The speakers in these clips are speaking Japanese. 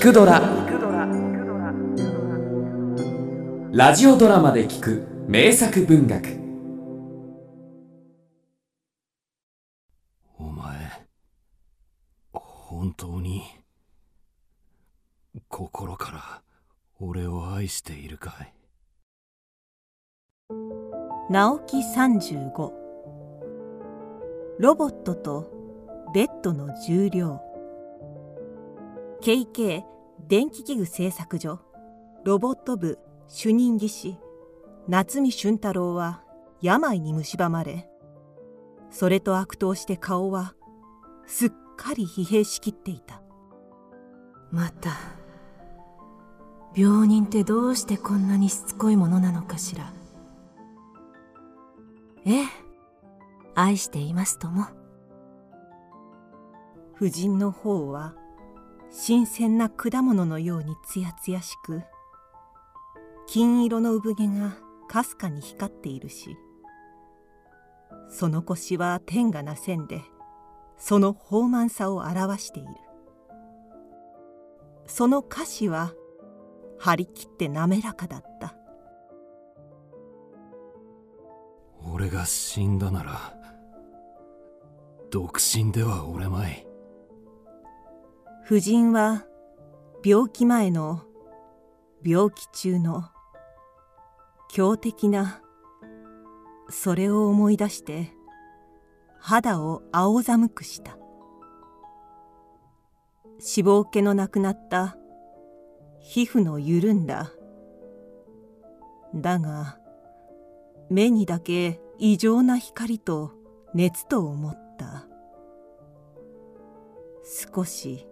聞くドラ」ラジオドラマで聞く名作文学。お前本当に心から俺を愛しているかい？直木35ロボットとベッドの重量 KK 電気器具製作所ロボット部主任技師夏見俊太郎は病に蝕まれそれと悪闘して顔はすっかり疲弊しきっていた。また病人ってどうしてこんなにしつこいものなのかしら。ええ愛していますとも。婦人の方は新鮮な果物のようにつやつやしく金色の産毛がかすかに光っているしその腰は天がなせんでその豊満さを表している。その歌詞は張り切って滑らかだった。俺が死んだなら独身ではおれまい。婦人は病気前の病気中の強敵なそれを思い出して肌を青寒くした。脂肪気のなくなった。皮膚の緩んだ。だが目にだけ異常な光と熱と思った。少し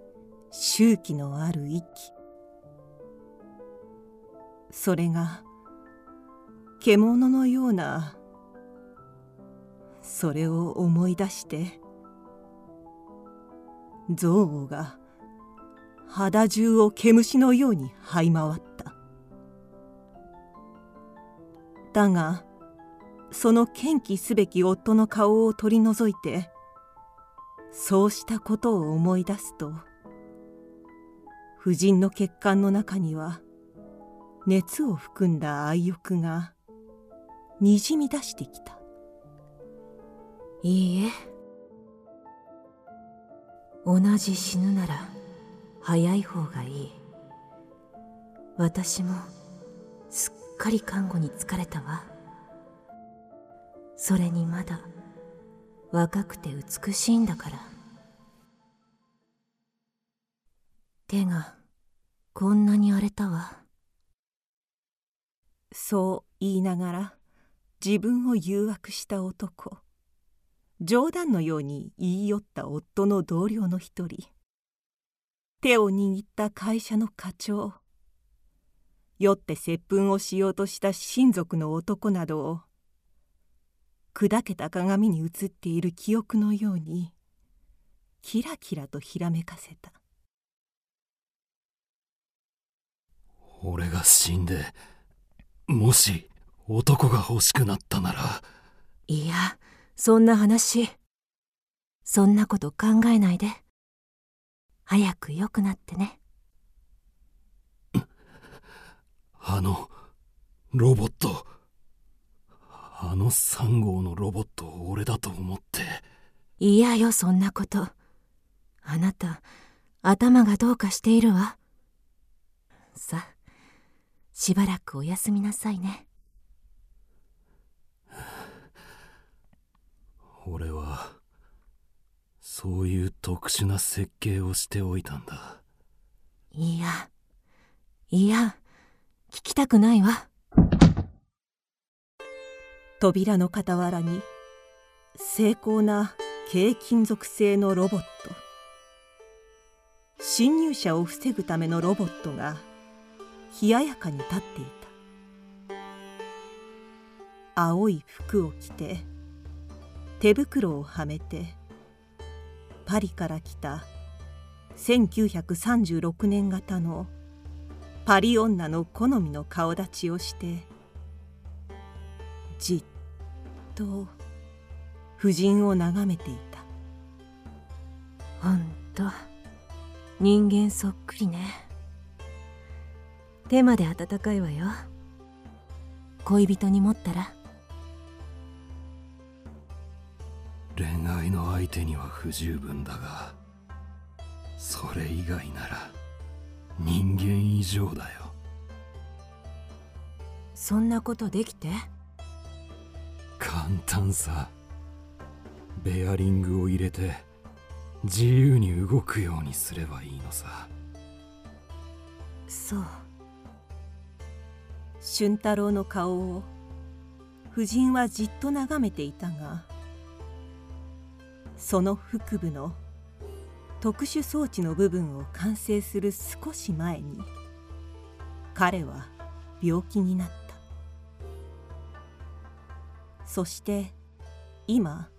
周期のある息。それが獣のようなそれを思い出して憎悪が肌中を毛虫のように這い回った。だがその堅気すべき夫の顔を取り除いてそうしたことを思い出すと婦人の血管の中には熱を含んだ愛欲がにじみ出してきた。いいえ。同じ死ぬなら早い方がいい。私もすっかり看護に疲れたわ。それにまだ若くて美しいんだから。手がこんなに荒れたわ。そう言いながら自分を誘惑した男。冗談のように言い寄った夫の同僚の一人。手を握った会社の課長。酔って接吻をしようとした親族の男などを。砕けた鏡に映っている記憶のようにキラキラとひらめかせた。俺が死んでもし男が欲しくなったなら。いやそんな話。そんなこと考えないで。早く良くなってね。あのロボット。あの3号のロボットを俺だと思って。嫌よそんなこと。あなた頭がどうかしているわ。さあしばらくお休みなさいね。俺はそういう特殊な設計をしておいたんだ。いやいや聞きたくないわ。扉の傍らに精巧な軽金属製のロボット。侵入者を防ぐためのロボットが冷ややかに立っていた。青い服を着て手袋をはめてパリから来た1936年型のパリ女の好みの顔立ちをしてじっと婦人を眺めていた。ほんと。人間そっくりね。手まで温かいわよ。恋人に持ったら。恋愛の相手には不十分だがそれ以外なら人間以上だよ。そんなことできて？簡単さ。ベアリングを入れて自由に動くようにすればいいのさ。そう俊太郎の顔を夫人はじっと眺めていたがその腹部の特殊装置の部分を完成する少し前に彼は病気になった。そして今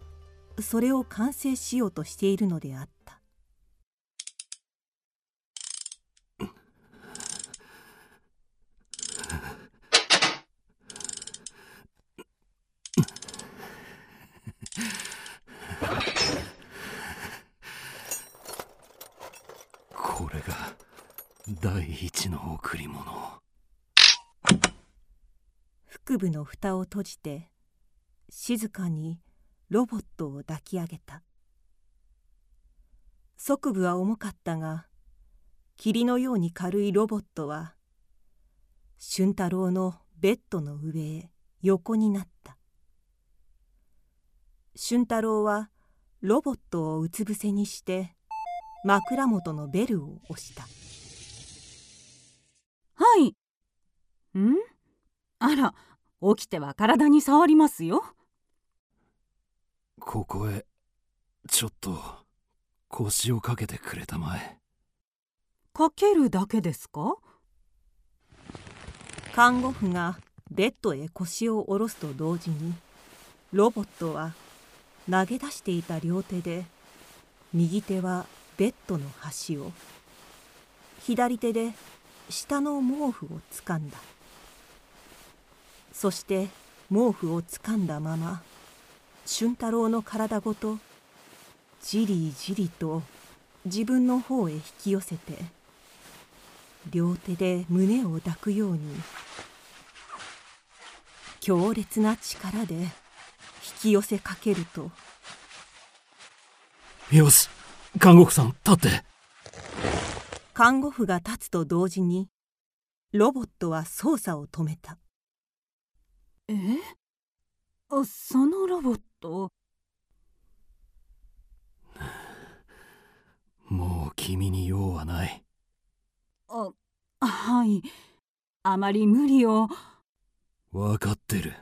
それを完成しようとしているのであったこれが第一の贈り物。腹部の蓋を閉じて静かにロボットを抱き上げた。側部は重かったが霧のように軽いロボットは俊太郎のベッドの上へ横になった。俊太郎はロボットをうつ伏せにして枕元のベルを押した。はい。ん？あら、起きては体に触りますよ。ここへちょっと腰をかけてくれたまえかけるだけですか？看護婦がベッドへ腰を下ろすと同時にロボットは投げ出していた両手で右手はベッドの端を左手で下の毛布をつかんだ。そして毛布をつかんだまま俊太郎の体ごとじりじりと自分の方へ引き寄せて両手で胸を抱くように強烈な力で引き寄せかけるとよし看護婦さん立って。看護婦が立つと同時にロボットは操作を止めた。え？あそのロボット、もう君に用はない。あ、はい。あまり無理を。分かってる。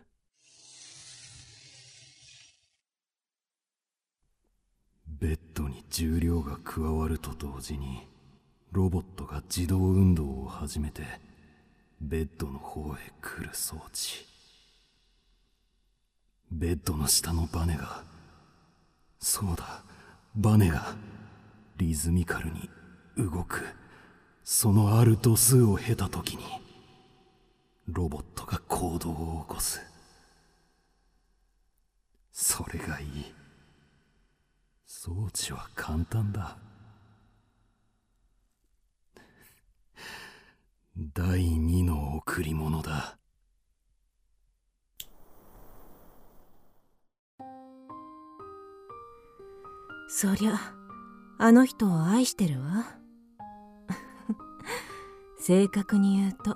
ベッドに重量が加わると同時にロボットが自動運動を始めてベッドの方へ来る装置。ベッドの下のバネがそうだバネがリズミカルに動く。そのある度数を経た時にロボットが行動を起こす。それがいい。装置は簡単だ。第二の贈り物だ。そりゃあの人を愛してるわ。正確に言うと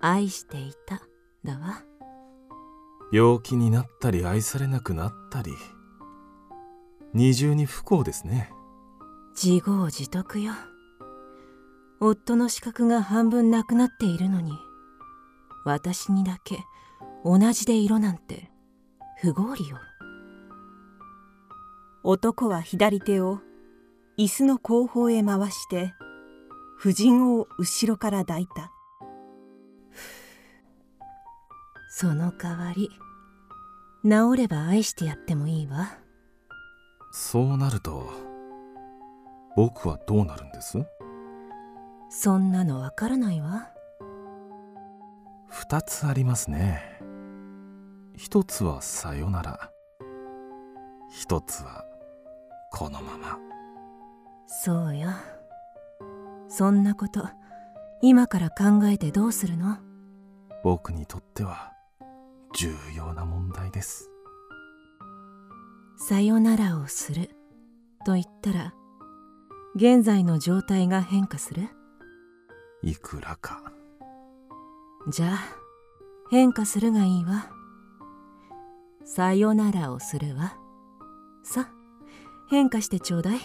愛していただわ。病気になったり愛されなくなったり。二重に不幸ですね。自業自得よ夫の資格が半分なくなっているのに私にだけ同じで色なんて不合理よ。男は左手を椅子の後方へ回して夫人を後ろから抱いた。その代わり治れば愛してやってもいいわ。そうなると僕はどうなるんです？そんなのわからないわ。二つありますね。一つはさよなら。一つはこのまま。そうよ。そんなこと今から考えてどうするの？僕にとっては重要な問題です。さよならをすると言ったら現在の状態が変化する？いくらか。じゃあ変化するがいいわ。さよならをするわ。さ変化してちょうだい。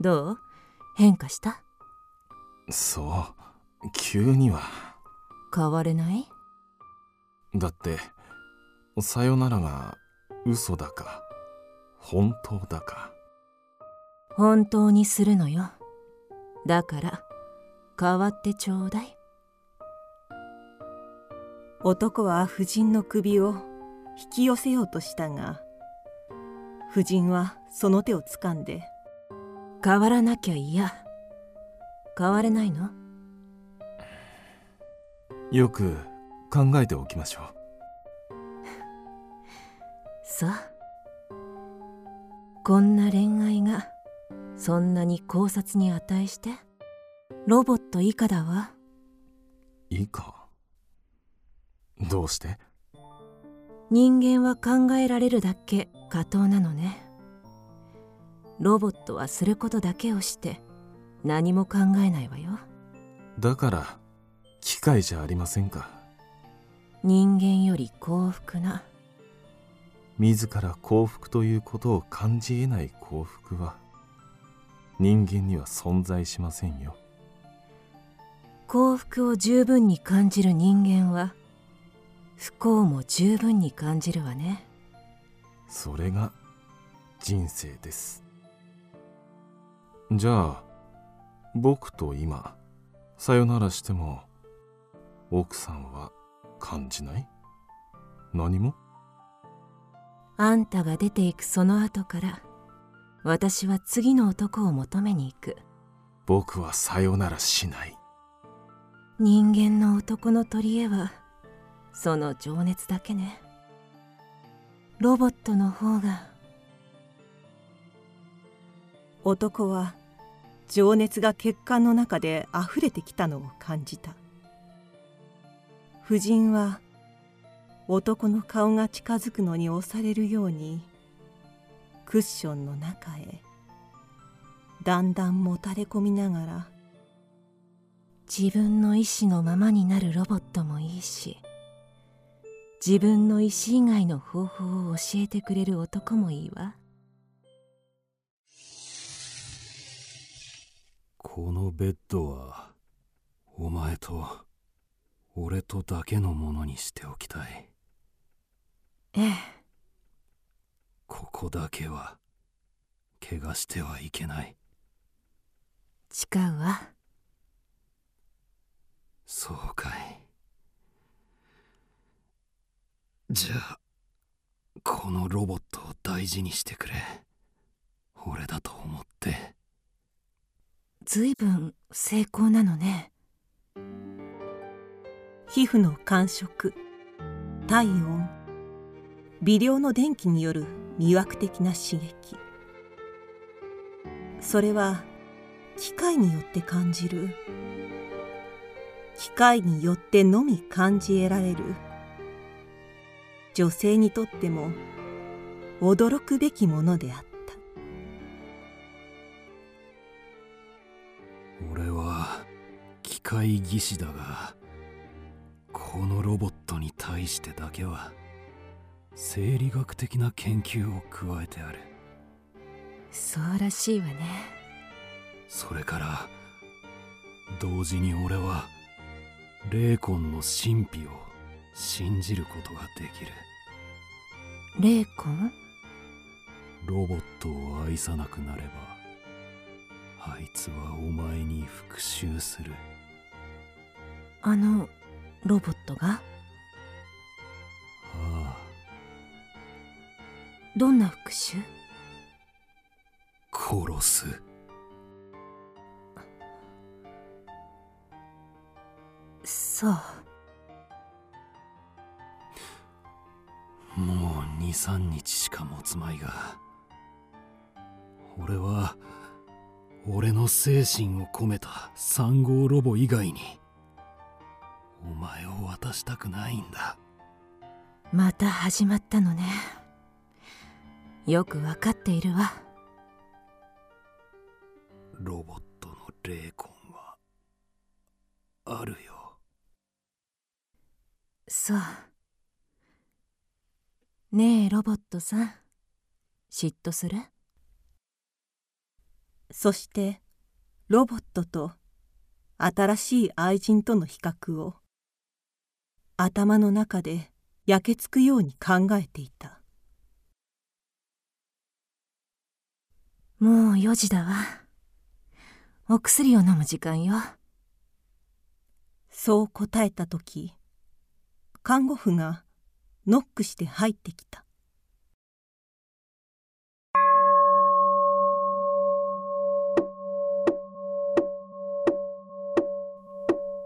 どう？変化した？そう急には。変われない？だってさよならが嘘だか本当だか。本当にするのよだから変わってちょうだい。男は夫人の首を引き寄せようとしたが夫人はその手をつかんで変わらなきゃ嫌。変われないの？よく考えておきましょう。さあこんな恋愛がそんなに考察に値して？ロボット以下だわ。いいかどうして？人間は考えられるだけ過当なのね。ロボットはすることだけをして何も考えないわよ。だから機械じゃありませんか？人間より幸福な。自ら幸福ということを感じ得ない幸福は人間には存在しませんよ。幸福を十分に感じる人間は不幸も十分に感じるわね。それが人生です。じゃあ僕と今さよならしても奥さんは感じない？何も？あんたが出ていくその後から私は次の男を求めに行く。僕はさよならしない。人間の男の取り柄はその情熱だけね。ロボットの方が。男は情熱が血管の中で溢れてきたのを感じた。夫人は男の顔が近づくのに押されるようにクッションの中へだんだんもたれ込みながら自分の意志のままになるロボットもいいし自分の意志以外の方法を教えてくれる男もいいわ。このベッドはお前と俺とだけのものにしておきたい。ええここだけは怪我してはいけない。誓うわそうかい。じゃあこのロボットを大事にしてくれ。俺だと思って。ずいぶん成功なのね。皮膚の感触体温微量の電気による魅惑的な刺激。それは機械によって感じる。機械によってのみ感じ得られる。女性にとっても驚くべきものであった。俺は機械技師だがこのロボットに対してだけは生理学的な研究を加えてある。そうらしいわね。それから同時に俺は霊魂の神秘を信じることができる。霊魂？ロボットを愛さなくなればあいつはお前に復讐する。あのロボットが？どんな復讐？殺す。そう。もう23日しか持つまいが俺は俺の精神を込めた3号ロボ以外にお前を渡したくないんだ。また始まったのねよくわかっているわ。ロボットの霊魂はあるよ。そう。ねえロボットさん。嫉妬する？そしてロボットと新しい愛人との比較を頭の中で焼けつくように考えていたもう4時だわ。お薬を飲む時間よ。そう答えた時看護婦がノックして入ってきた。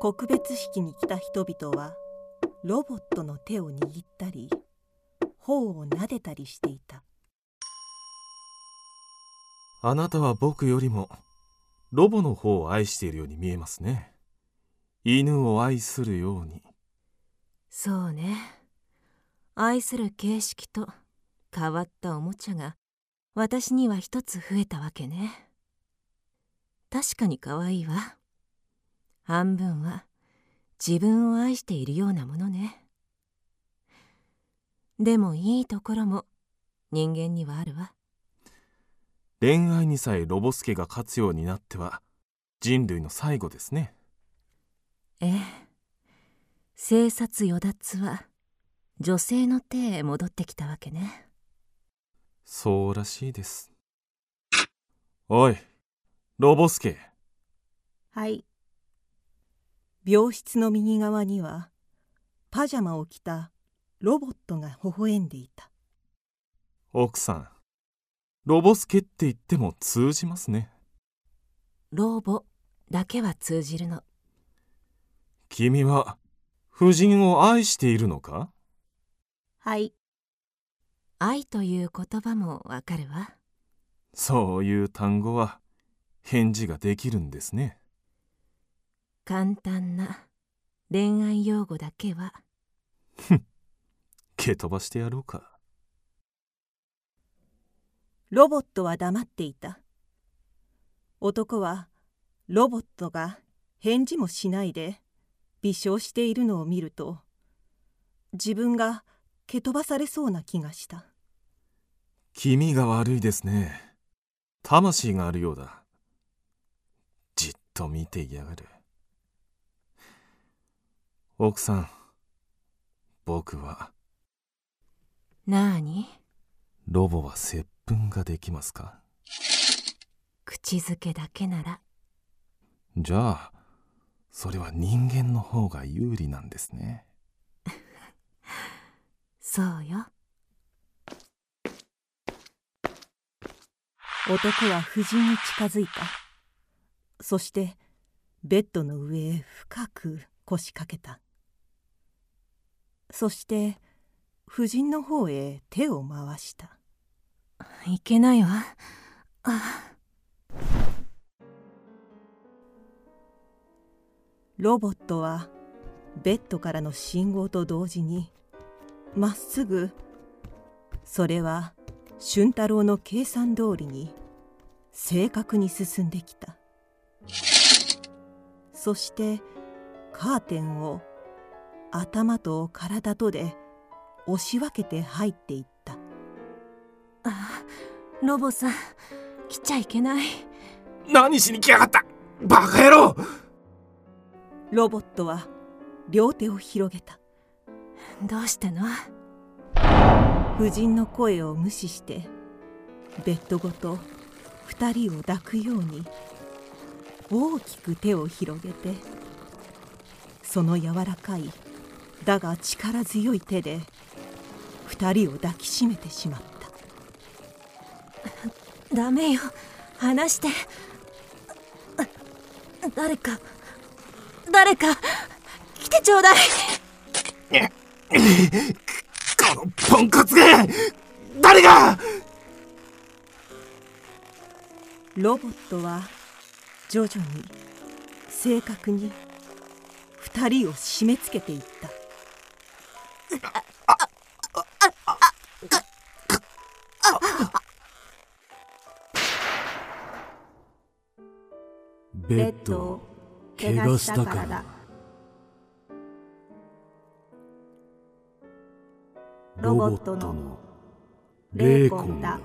告別式に来た人々はロボットの手を握ったり頬を撫でたりしていた。あなたは僕よりもロボの方を愛しているように見えますね。犬を愛するように。そうね。愛する形式と変わったおもちゃが私には一つ増えたわけね。確かに可愛いわ。半分は自分を愛しているようなものね。でもいいところも人間にはあるわ。恋愛にさえロボスケが勝つようになっては人類の最後ですね。ええ。生殺与奪は女性の手へ戻ってきたわけね。そうらしいです。おいロボスケはい。病室の右側にはパジャマを着たロボットが微笑んでいた。奥さんロボスケって言っても通じますね。老母だけは通じるの。君は夫人を愛しているのか？はい。愛という言葉もわかるわ。そういう単語は返事ができるんですね。簡単な恋愛用語だけは。蹴飛ばしてやろうかロボットは黙っていた。男はロボットが返事もしないで微笑しているのを見ると自分が蹴飛ばされそうな気がした。気味が悪いですね。魂があるようだ。じっと見ていやがる。奥さん僕は。なあに？ロボは接吻ができますか？口づけだけなら。じゃあそれは人間の方が有利なんですね。そうよ。男は夫人に近づいた。そしてベッドの上へ深く腰掛けた。そして夫人の方へ手を回したいけないわ。あ。ロボットはベッドからの信号と同時にまっすぐそれは俊太郎の計算通りに正確に進んできた。そしてカーテンを頭と体とで押し分けて入っていった。ロボさん来ちゃいけない。何しに来やがった？バカ野郎！ロボットは両手を広げた。どうしたの？夫人の声を無視してベッドごと二人を抱くように大きく手を広げてその柔らかいだが力強い手で二人を抱きしめてしまったダメよ。離して。あ誰か誰か来てちょうだい。このポンコツが誰が！ロボットは徐々に正確に二人を締め付けていったベッドを怪我したからだ。ロボットの霊魂だ。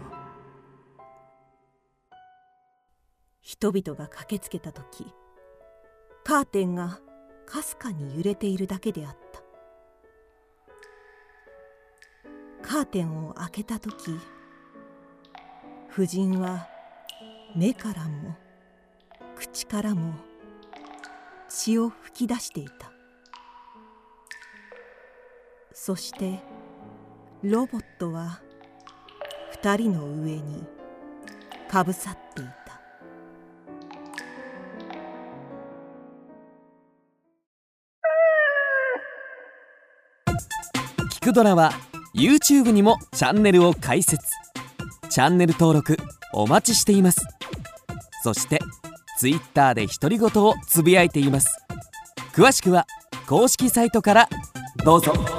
人々が駆けつけた時カーテンがかすかに揺れているだけであった。カーテンを開けた時夫人は目からも口からも血を吹き出していた。そしてロボットは二人の上にかぶさっていた。聞くドラは YouTube にもチャンネルを開設。チャンネル登録お待ちしています。そしてツイッターで独り言をつぶやいています。詳しくは公式サイトからどうぞ。